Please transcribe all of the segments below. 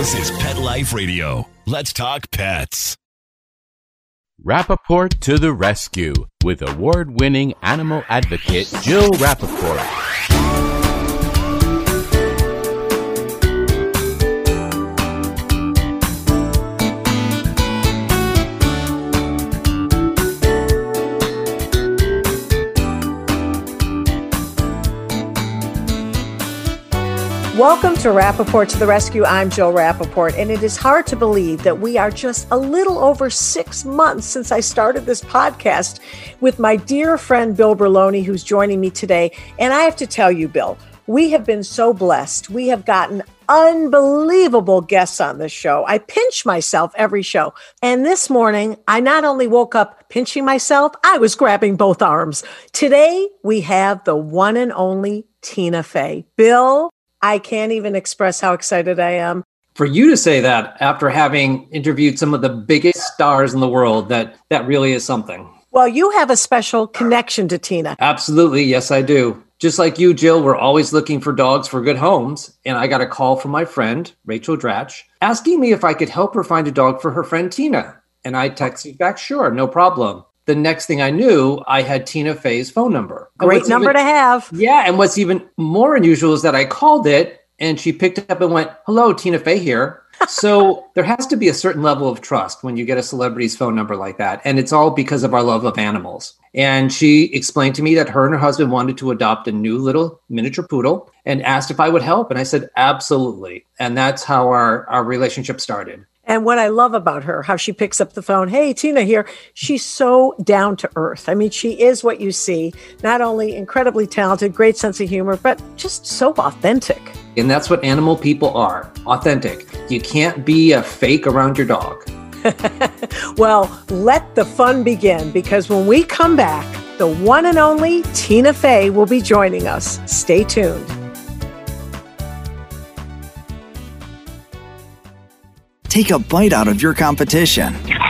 This is Pet Life Radio. Let's talk pets. Rappaport to the rescue with award winning animal advocate Jill Rappaport. Welcome to Rappaport to the Rescue. I'm Jill Rappaport, and it is hard to believe that we are just a little over six months since I started this podcast with my dear friend Bill Berloni, who's joining me today. And I have to tell you, Bill, we have been so blessed. We have gotten unbelievable guests on this show. I pinch myself every show. And this morning, I not only woke up pinching myself, I was grabbing both arms. Today, we have the one and only Tina Fey. Bill, I can't even express how excited I am. For you to say that after having interviewed some of the biggest stars in the world, that that really is something. Well, you have a special connection to Tina. Absolutely. Yes, I do. Just like you, Jill, we're always looking for dogs for good homes. And I got a call from my friend, Rachel Dratch, asking me if I could help her find a dog for her friend Tina. And I texted back, sure, no problem. The next thing I knew, I had Tina Fey's phone number. Great number even, to have. Yeah. And what's even more unusual is that I called it and she picked up and went, Hello, Tina Fey here. so there has to be a certain level of trust when you get a celebrity's phone number like that. And it's all because of our love of animals. And she explained to me that her and her husband wanted to adopt a new little miniature poodle and asked if I would help. And I said, absolutely. And that's how our, our relationship started. And what I love about her, how she picks up the phone, hey, Tina here, she's so down to earth. I mean, she is what you see, not only incredibly talented, great sense of humor, but just so authentic. And that's what animal people are authentic. You can't be a fake around your dog. well, let the fun begin because when we come back, the one and only Tina Fey will be joining us. Stay tuned. Take a bite out of your competition.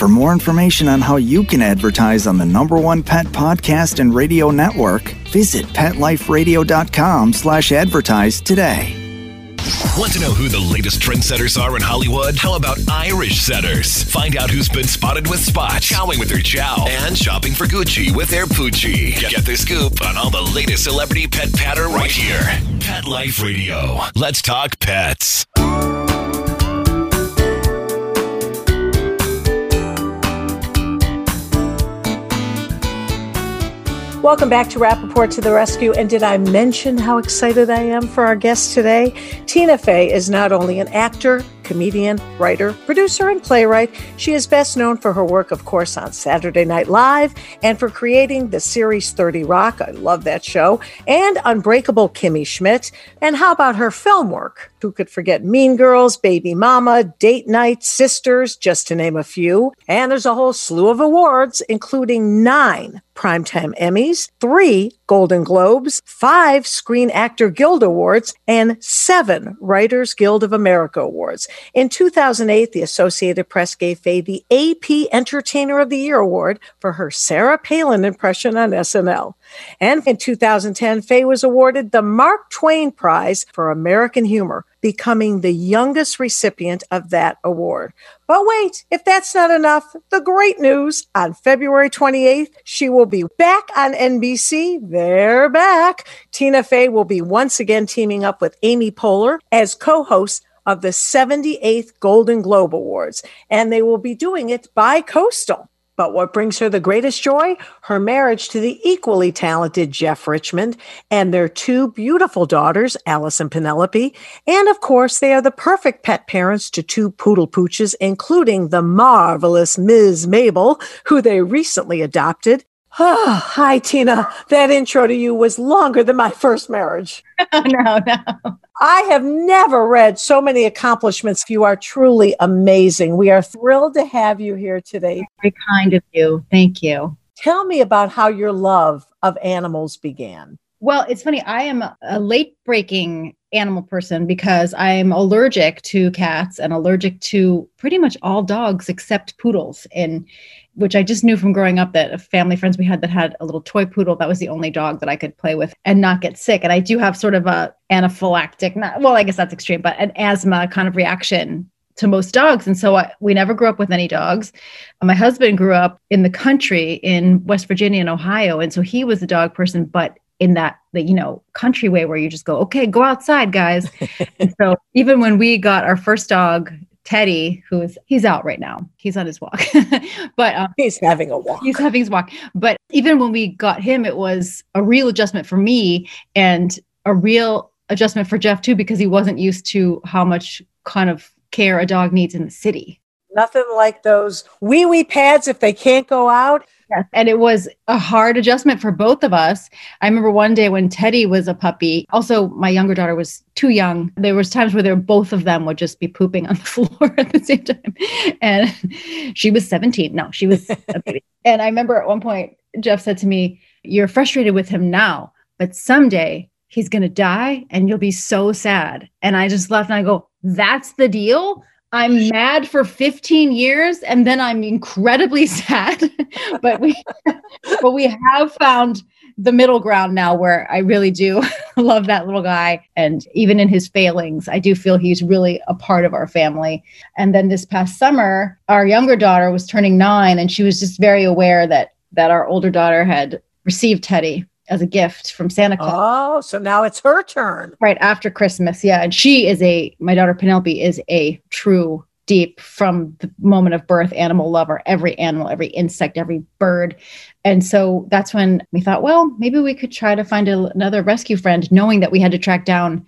For more information on how you can advertise on the number one pet podcast and radio network, visit PetLifeRadio.com slash advertise today. Want to know who the latest trendsetters are in Hollywood? How about Irish setters? Find out who's been spotted with Spot, chowing with their chow, and shopping for Gucci with their Poochie. Get the scoop on all the latest celebrity pet patter right here. Pet Life Radio. Let's talk pets. Welcome back to Rappaport to the Rescue. And did I mention how excited I am for our guest today? Tina Fey is not only an actor, comedian, writer, producer, and playwright. She is best known for her work, of course, on Saturday Night Live and for creating the series 30 Rock. I love that show. And Unbreakable Kimmy Schmidt. And how about her film work? Who could forget Mean Girls, Baby Mama, Date Night, Sisters, just to name a few. And there's a whole slew of awards, including nine Primetime Emmys, three Golden Globes, five Screen Actor Guild Awards, and seven Writers Guild of America Awards. In 2008, the Associated Press gave Fey the AP Entertainer of the Year Award for her Sarah Palin impression on SNL. And in 2010, Fey was awarded the Mark Twain Prize for American Humor, becoming the youngest recipient of that award. But wait, if that's not enough, the great news on February 28th, she will be back on NBC. They're back. Tina Fey will be once again teaming up with Amy Poehler as co host of the 78th Golden Globe Awards, and they will be doing it by coastal. But what brings her the greatest joy? Her marriage to the equally talented Jeff Richmond and their two beautiful daughters, Alice and Penelope. And of course, they are the perfect pet parents to two poodle pooches, including the marvelous Ms. Mabel, who they recently adopted. Oh, hi, Tina. That intro to you was longer than my first marriage. Oh, no, no. I have never read so many accomplishments. You are truly amazing. We are thrilled to have you here today. Very kind of you. Thank you. Tell me about how your love of animals began. Well, it's funny. I am a late breaking animal person because I'm allergic to cats and allergic to pretty much all dogs except poodles. And which I just knew from growing up that family friends we had that had a little toy poodle, that was the only dog that I could play with and not get sick. And I do have sort of a anaphylactic, not, well, I guess that's extreme, but an asthma kind of reaction to most dogs. And so I, we never grew up with any dogs. My husband grew up in the country in West Virginia and Ohio. And so he was a dog person, but in that the you know country way where you just go okay go outside guys. And so even when we got our first dog teddy who's he's out right now. He's on his walk. But um, he's having a walk. he's having his walk. But even when we got him it was a real adjustment for me and a real adjustment for jeff too because he wasn't used to how much kind of care a dog needs in the city. Nothing like those wee wee pads if they can't go out Yes. And it was a hard adjustment for both of us. I remember one day when Teddy was a puppy, also my younger daughter was too young. There was times where there both of them would just be pooping on the floor at the same time. And she was 17. No, she was a baby. and I remember at one point Jeff said to me, "You're frustrated with him now, but someday he's going to die and you'll be so sad." And I just left and I go, "That's the deal?" I'm mad for 15 years and then I'm incredibly sad. but we but we have found the middle ground now where I really do love that little guy and even in his failings I do feel he's really a part of our family. And then this past summer our younger daughter was turning 9 and she was just very aware that that our older daughter had received Teddy as a gift from Santa Claus. Oh, so now it's her turn. Right after Christmas. Yeah. And she is a, my daughter Penelope is a true, deep, from the moment of birth animal lover, every animal, every insect, every bird. And so that's when we thought, well, maybe we could try to find a, another rescue friend, knowing that we had to track down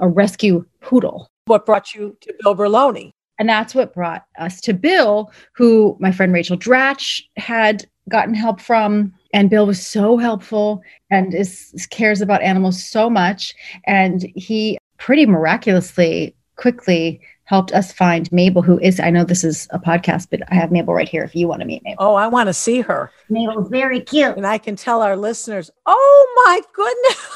a rescue poodle. What brought you to Bill Berloni? And that's what brought us to Bill, who my friend Rachel Dratch had gotten help from and bill was so helpful and is cares about animals so much. And he pretty miraculously quickly helped us find mabel who is i know this is a podcast but i have mabel right here if you want to meet mabel. Oh i want to see her. Mabel's very cute. And i can tell our listeners oh my goodness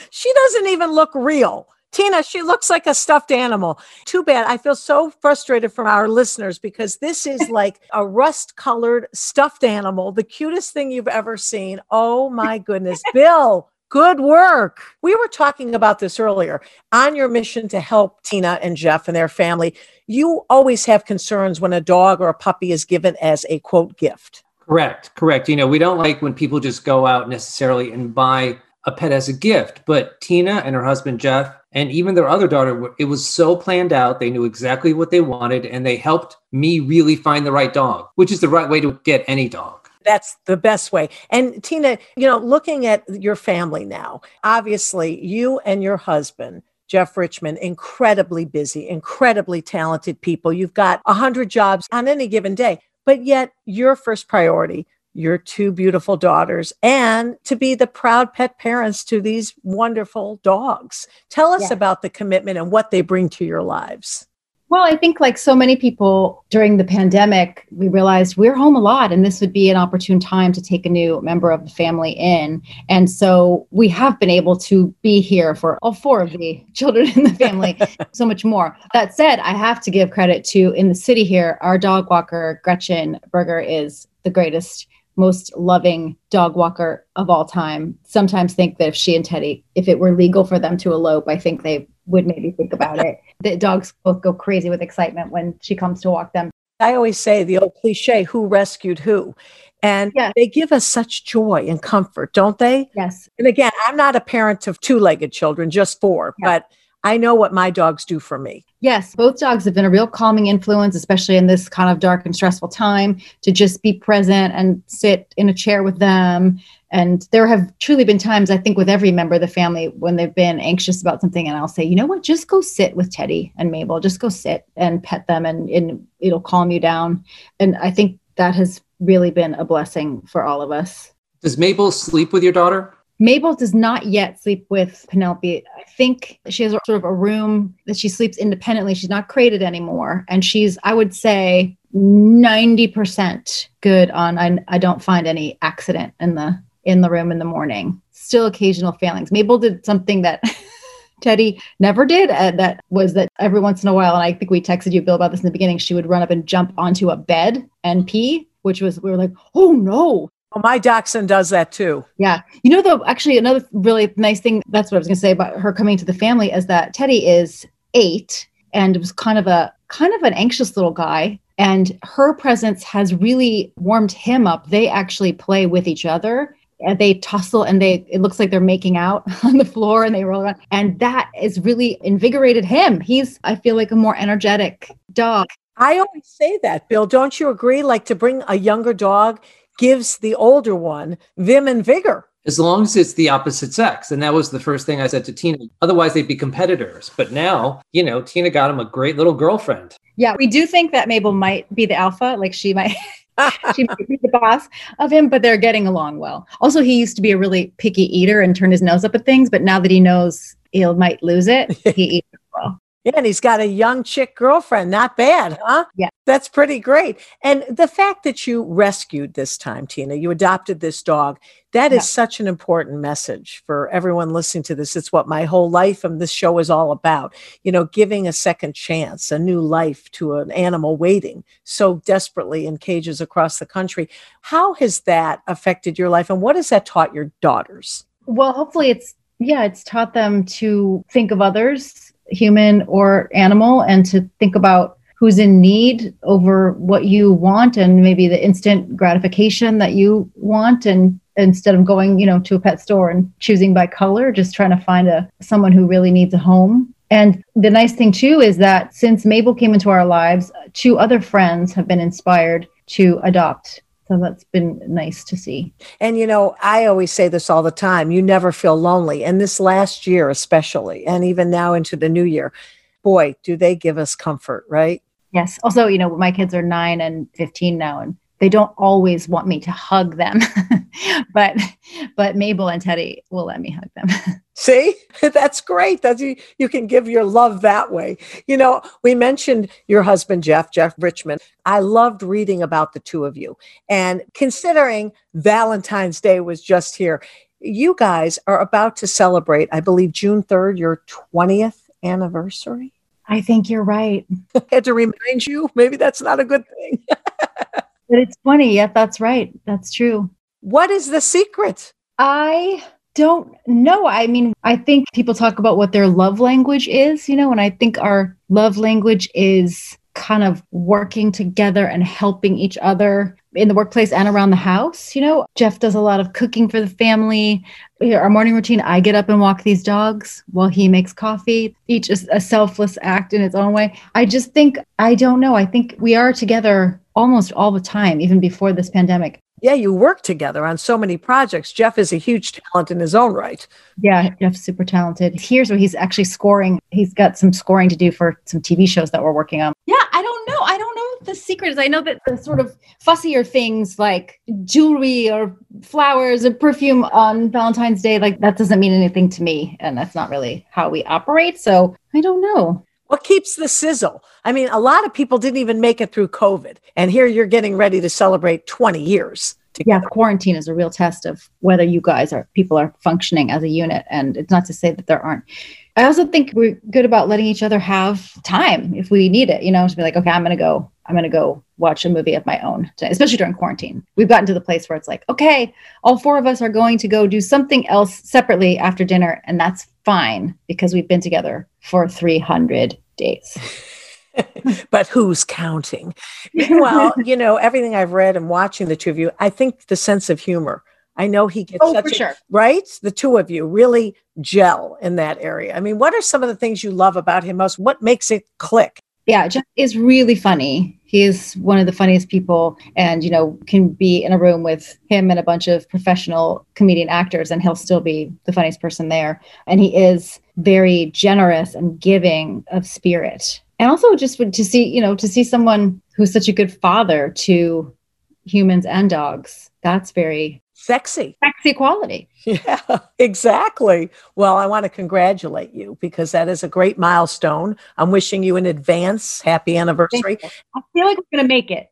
she doesn't even look real Tina, she looks like a stuffed animal. Too bad. I feel so frustrated from our listeners because this is like a rust colored stuffed animal, the cutest thing you've ever seen. Oh my goodness. Bill, good work. We were talking about this earlier. On your mission to help Tina and Jeff and their family, you always have concerns when a dog or a puppy is given as a quote gift. Correct, correct. You know, we don't like when people just go out necessarily and buy a pet as a gift, but Tina and her husband Jeff and even their other daughter it was so planned out they knew exactly what they wanted and they helped me really find the right dog which is the right way to get any dog that's the best way. And Tina, you know, looking at your family now, obviously you and your husband, Jeff Richmond, incredibly busy, incredibly talented people. You've got a hundred jobs on any given day, but yet your first priority your two beautiful daughters and to be the proud pet parents to these wonderful dogs. Tell us yeah. about the commitment and what they bring to your lives. Well, I think like so many people during the pandemic, we realized we're home a lot and this would be an opportune time to take a new member of the family in. And so we have been able to be here for all four of the children in the family, so much more. That said, I have to give credit to in the city here, our dog walker, Gretchen Berger, is the greatest most loving dog walker of all time sometimes think that if she and Teddy, if it were legal for them to elope, I think they would maybe think about it. The dogs both go crazy with excitement when she comes to walk them. I always say the old cliche, who rescued who? And yes. they give us such joy and comfort, don't they? Yes. And again, I'm not a parent of two legged children, just four, yeah. but I know what my dogs do for me. Yes, both dogs have been a real calming influence, especially in this kind of dark and stressful time, to just be present and sit in a chair with them. And there have truly been times, I think, with every member of the family when they've been anxious about something. And I'll say, you know what, just go sit with Teddy and Mabel, just go sit and pet them, and, and it'll calm you down. And I think that has really been a blessing for all of us Does Mabel sleep with your daughter? Mabel does not yet sleep with Penelope. I think she has sort of a room that she sleeps independently. She's not created anymore. And she's, I would say, 90% good on I, I don't find any accident in the in the room in the morning. Still occasional failings. Mabel did something that Teddy never did. And that was that every once in a while, and I think we texted you, Bill, about this in the beginning, she would run up and jump onto a bed and pee, which was, we were like, oh no. Well, my dachshund does that too. Yeah. You know, though, actually, another really nice thing, that's what I was going to say about her coming to the family is that Teddy is eight and was kind of a, kind of an anxious little guy. And her presence has really warmed him up. They actually play with each other and they tussle and they it looks like they're making out on the floor and they roll around and that has really invigorated him he's i feel like a more energetic dog i always say that bill don't you agree like to bring a younger dog gives the older one vim and vigor as long as it's the opposite sex. And that was the first thing I said to Tina. Otherwise, they'd be competitors. But now, you know, Tina got him a great little girlfriend. Yeah, we do think that Mabel might be the alpha. Like she might she might be the boss of him, but they're getting along well. Also, he used to be a really picky eater and turn his nose up at things, but now that he knows he might lose it, he eats well. Yeah, and he's got a young chick girlfriend. Not bad, huh? Yeah. That's pretty great. And the fact that you rescued this time, Tina, you adopted this dog, that is yeah. such an important message for everyone listening to this. It's what my whole life and this show is all about. You know, giving a second chance, a new life to an animal waiting so desperately in cages across the country. How has that affected your life and what has that taught your daughters? Well, hopefully it's yeah, it's taught them to think of others human or animal and to think about who's in need over what you want and maybe the instant gratification that you want and instead of going you know to a pet store and choosing by color just trying to find a someone who really needs a home. And the nice thing too is that since mabel came into our lives two other friends have been inspired to adopt so that's been nice to see. And you know, I always say this all the time you never feel lonely. And this last year, especially, and even now into the new year, boy, do they give us comfort, right? Yes. Also, you know, my kids are nine and 15 now, and they don't always want me to hug them but but mabel and teddy will let me hug them see that's great that's you, you can give your love that way you know we mentioned your husband jeff jeff richmond i loved reading about the two of you and considering valentine's day was just here you guys are about to celebrate i believe june 3rd your 20th anniversary I think you're right. I had to remind you. Maybe that's not a good thing. But it's 20. Yeah, that's right. That's true. What is the secret? I don't know. I mean, I think people talk about what their love language is, you know, and I think our love language is kind of working together and helping each other in the workplace and around the house. You know, Jeff does a lot of cooking for the family. Our morning routine, I get up and walk these dogs while he makes coffee. Each is a selfless act in its own way. I just think, I don't know. I think we are together almost all the time, even before this pandemic. Yeah, you work together on so many projects. Jeff is a huge talent in his own right. Yeah, Jeff's super talented. Here's where he's actually scoring. He's got some scoring to do for some TV shows that we're working on. Yeah, I don't know. I don't know what the secret is. I know that the sort of fussier things like jewelry or flowers or perfume on Valentine's Day, like that doesn't mean anything to me. And that's not really how we operate. So I don't know. What keeps the sizzle? I mean, a lot of people didn't even make it through COVID. And here you're getting ready to celebrate 20 years. Together. Yeah, quarantine is a real test of whether you guys are people are functioning as a unit. And it's not to say that there aren't. I also think we're good about letting each other have time if we need it, you know, to be like, okay, I'm going to go, I'm going to go watch a movie of my own, tonight, especially during quarantine. We've gotten to the place where it's like, okay, all four of us are going to go do something else separately after dinner. And that's fine because we've been together for 300 days. but who's counting? Meanwhile, you know, everything I've read and watching the two of you, I think the sense of humor. I know he gets oh, such a, sure. right. The two of you really gel in that area. I mean, what are some of the things you love about him most? What makes it click? Yeah, Jeff is really funny. He is one of the funniest people, and you know, can be in a room with him and a bunch of professional comedian actors, and he'll still be the funniest person there. And he is very generous and giving of spirit, and also just to see, you know, to see someone who's such a good father to humans and dogs. That's very Sexy. Sexy quality. Yeah, exactly. Well, I want to congratulate you because that is a great milestone. I'm wishing you in advance happy anniversary. I feel like we're going to make it.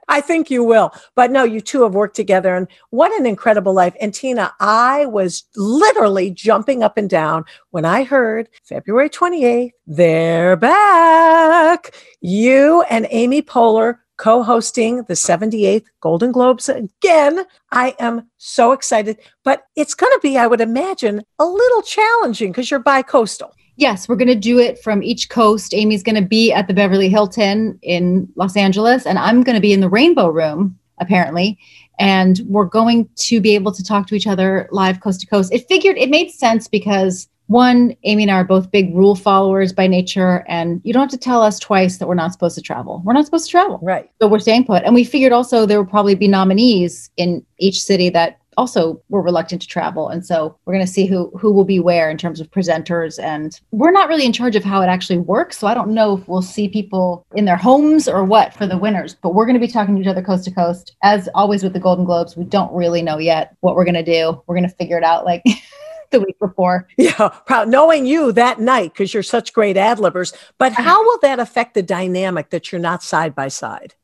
I think you will. But no, you two have worked together and what an incredible life. And Tina, I was literally jumping up and down when I heard February 28th, they're back. You and Amy Poehler co hosting the 78th Golden Globes again. I am so excited, but it's going to be, I would imagine, a little challenging because you're bi coastal. Yes, we're going to do it from each coast. Amy's going to be at the Beverly Hilton in Los Angeles, and I'm going to be in the Rainbow Room, apparently. And we're going to be able to talk to each other live coast to coast. It figured it made sense because one, Amy and I are both big rule followers by nature, and you don't have to tell us twice that we're not supposed to travel. We're not supposed to travel. Right. So we're staying put. And we figured also there would probably be nominees in each city that also were reluctant to travel and so we're going to see who who will be where in terms of presenters and we're not really in charge of how it actually works so i don't know if we'll see people in their homes or what for the winners but we're going to be talking to each other coast to coast as always with the golden globes we don't really know yet what we're going to do we're going to figure it out like the week before. Yeah, proud knowing you that night because you're such great ad libbers. But uh-huh. how will that affect the dynamic that you're not side by side?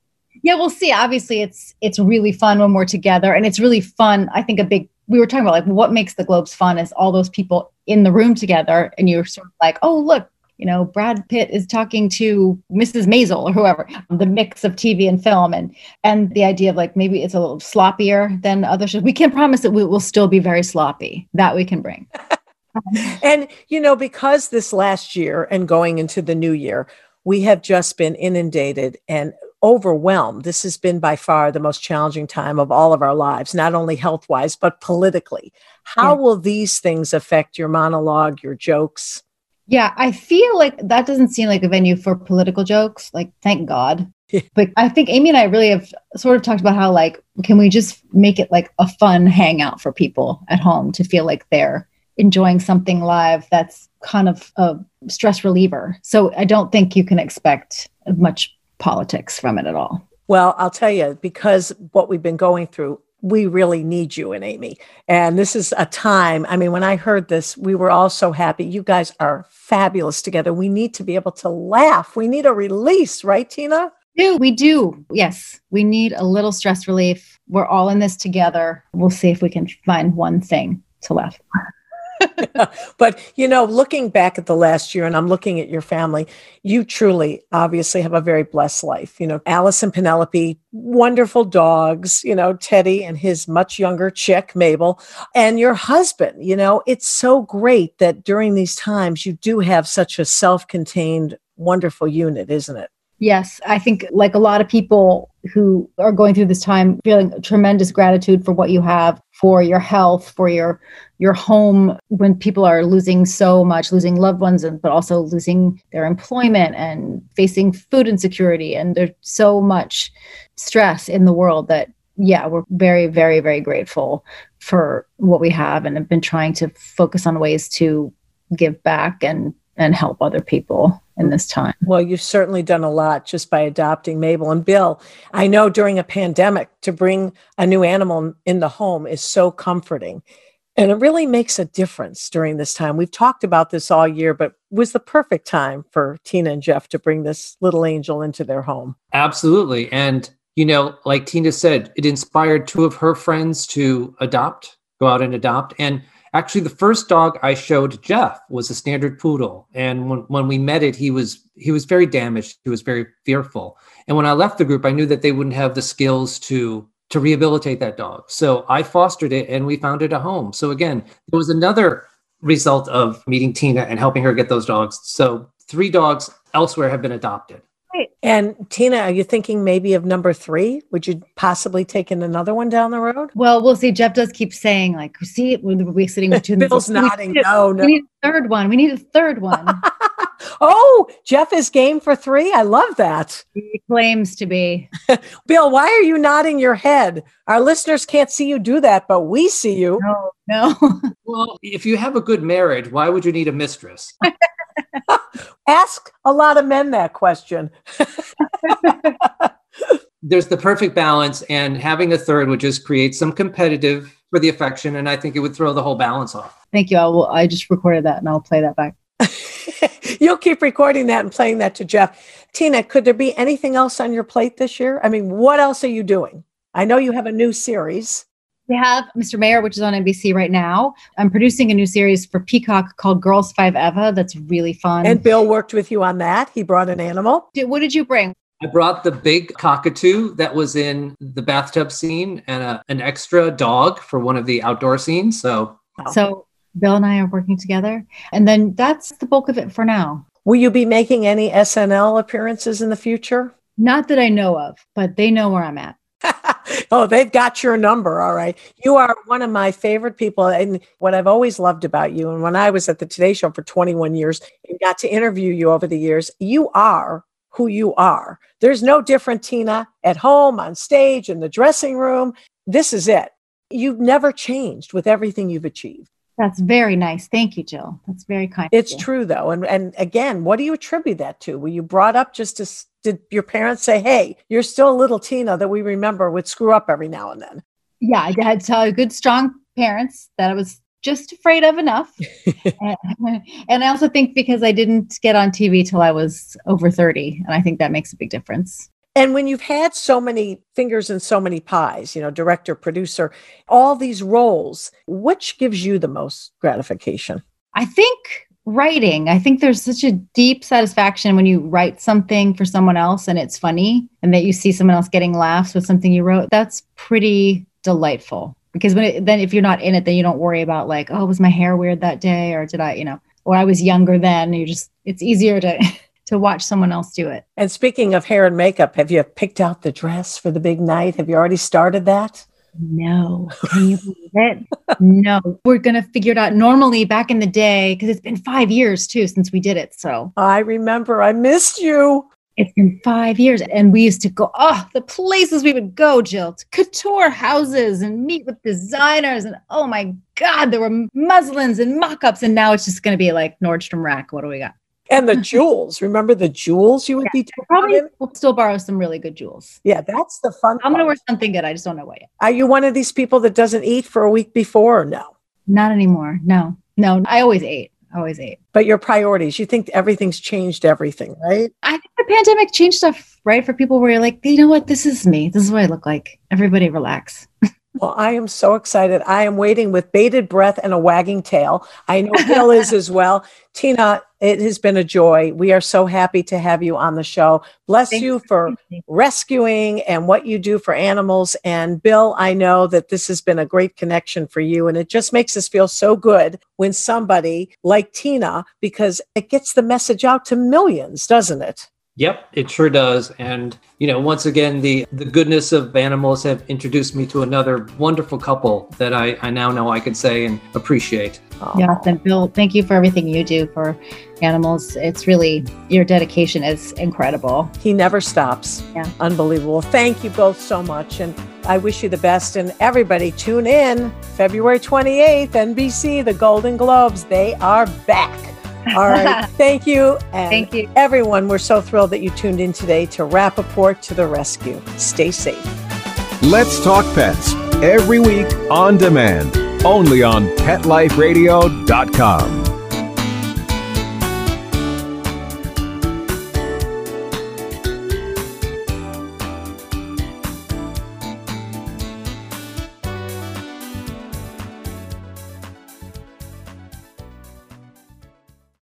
Yeah, we'll see. Obviously, it's it's really fun when we're together, and it's really fun. I think a big we were talking about like what makes the Globes fun is all those people in the room together, and you're sort of like, oh look, you know, Brad Pitt is talking to Mrs. Maisel or whoever. The mix of TV and film, and and the idea of like maybe it's a little sloppier than other shows. We can promise that we will still be very sloppy. That we can bring. and you know, because this last year and going into the new year, we have just been inundated and overwhelmed. This has been by far the most challenging time of all of our lives, not only health wise, but politically. How yeah. will these things affect your monologue, your jokes? Yeah, I feel like that doesn't seem like a venue for political jokes. Like, thank God. but I think Amy and I really have sort of talked about how, like, can we just make it like a fun hangout for people at home to feel like they're enjoying something live that's kind of a stress reliever. So I don't think you can expect much politics from it at all. Well, I'll tell you, because what we've been going through, we really need you and Amy. And this is a time, I mean, when I heard this, we were all so happy. You guys are fabulous together. We need to be able to laugh. We need a release, right, Tina? Do we do? Yes, we need a little stress relief. We're all in this together. We'll see if we can find one thing to laugh. but you know, looking back at the last year and I'm looking at your family, you truly obviously have a very blessed life. You know, Alice and Penelope, wonderful dogs, you know, Teddy and his much younger chick, Mabel, and your husband. You know, it's so great that during these times you do have such a self contained, wonderful unit, isn't it? Yes, I think like a lot of people who are going through this time feeling tremendous gratitude for what you have, for your health, for your your home when people are losing so much, losing loved ones and but also losing their employment and facing food insecurity and there's so much stress in the world that yeah, we're very very very grateful for what we have and have been trying to focus on ways to give back and and help other people in this time. Well, you've certainly done a lot just by adopting Mabel and Bill. I know during a pandemic to bring a new animal in the home is so comforting. And it really makes a difference during this time. We've talked about this all year, but was the perfect time for Tina and Jeff to bring this little angel into their home. Absolutely. And, you know, like Tina said, it inspired two of her friends to adopt, go out and adopt. And Actually, the first dog I showed Jeff was a standard poodle, and when, when we met it, he was he was very damaged. He was very fearful. And when I left the group, I knew that they wouldn't have the skills to to rehabilitate that dog. So I fostered it, and we found it a home. So again, it was another result of meeting Tina and helping her get those dogs. So three dogs elsewhere have been adopted. And Tina, are you thinking maybe of number three? Would you possibly take in another one down the road? Well, we'll see. Jeff does keep saying, like, see, we're sitting with two. Bill's nodding. No, no. We need a third one. We need a third one. oh, Jeff is game for three. I love that. He claims to be. Bill, why are you nodding your head? Our listeners can't see you do that, but we see you. No, no. well, if you have a good marriage, why would you need a mistress? Ask a lot of men that question. there's the perfect balance, and having a third would just create some competitive for the affection, and I think it would throw the whole balance off. Thank you. I will. I just recorded that, and I'll play that back. You'll keep recording that and playing that to Jeff. Tina, could there be anything else on your plate this year? I mean, what else are you doing? I know you have a new series. We have Mr. Mayor, which is on NBC right now. I'm producing a new series for Peacock called Girls Five Eva. That's really fun. And Bill worked with you on that. He brought an animal. what did you bring? I brought the big cockatoo that was in the bathtub scene and a, an extra dog for one of the outdoor scenes. So, so Bill and I are working together. And then that's the bulk of it for now. Will you be making any SNL appearances in the future? Not that I know of, but they know where I'm at. oh, they've got your number. All right. You are one of my favorite people. And what I've always loved about you, and when I was at the Today Show for 21 years and got to interview you over the years, you are who you are. There's no different Tina at home, on stage, in the dressing room. This is it. You've never changed with everything you've achieved. That's very nice. Thank you, Jill. That's very kind. It's true though. And and again, what do you attribute that to? Were you brought up just to did your parents say, "Hey, you're still a little Tina that we remember would screw up every now and then"? Yeah, I had uh, good strong parents that I was just afraid of enough. and, and I also think because I didn't get on TV till I was over 30, and I think that makes a big difference. And when you've had so many fingers in so many pies, you know, director, producer, all these roles, which gives you the most gratification? I think writing. I think there's such a deep satisfaction when you write something for someone else and it's funny and that you see someone else getting laughs with something you wrote. That's pretty delightful because when it, then if you're not in it, then you don't worry about like, oh, was my hair weird that day or did I, you know, or I was younger then. You just it's easier to to watch someone else do it. And speaking of hair and makeup, have you picked out the dress for the big night? Have you already started that? No. Can you believe it? no. We're going to figure it out. Normally, back in the day, because it's been five years too since we did it. So I remember I missed you. It's been five years. And we used to go, oh, the places we would go, Jill, to couture houses and meet with designers. And oh my God, there were muslins and mock ups. And now it's just going to be like Nordstrom Rack. What do we got? And the jewels. Remember the jewels you would yeah, be probably will still borrow some really good jewels. Yeah, that's the fun. I'm gonna wear something good. I just don't know what yet. Are you one of these people that doesn't eat for a week before or no? Not anymore. No, no. I always ate. I always ate. But your priorities, you think everything's changed everything, right? I think the pandemic changed stuff, right? For people where you're like, you know what, this is me. This is what I look like. Everybody relax. Well, I am so excited. I am waiting with bated breath and a wagging tail. I know Bill is as well. Tina, it has been a joy. We are so happy to have you on the show. Bless Thanks you for rescuing and what you do for animals. And Bill, I know that this has been a great connection for you. And it just makes us feel so good when somebody like Tina, because it gets the message out to millions, doesn't it? Yep, it sure does. And you know, once again, the the goodness of animals have introduced me to another wonderful couple that I, I now know I could say and appreciate. Yeah, and Bill, thank you for everything you do for animals. It's really your dedication is incredible. He never stops. Yeah. Unbelievable. Thank you both so much. And I wish you the best. And everybody tune in February 28th, NBC, the Golden Globes. They are back. All right. Thank you. And Thank you. Everyone, we're so thrilled that you tuned in today to Rappaport to the Rescue. Stay safe. Let's Talk Pets every week on demand, only on PetLifeRadio.com.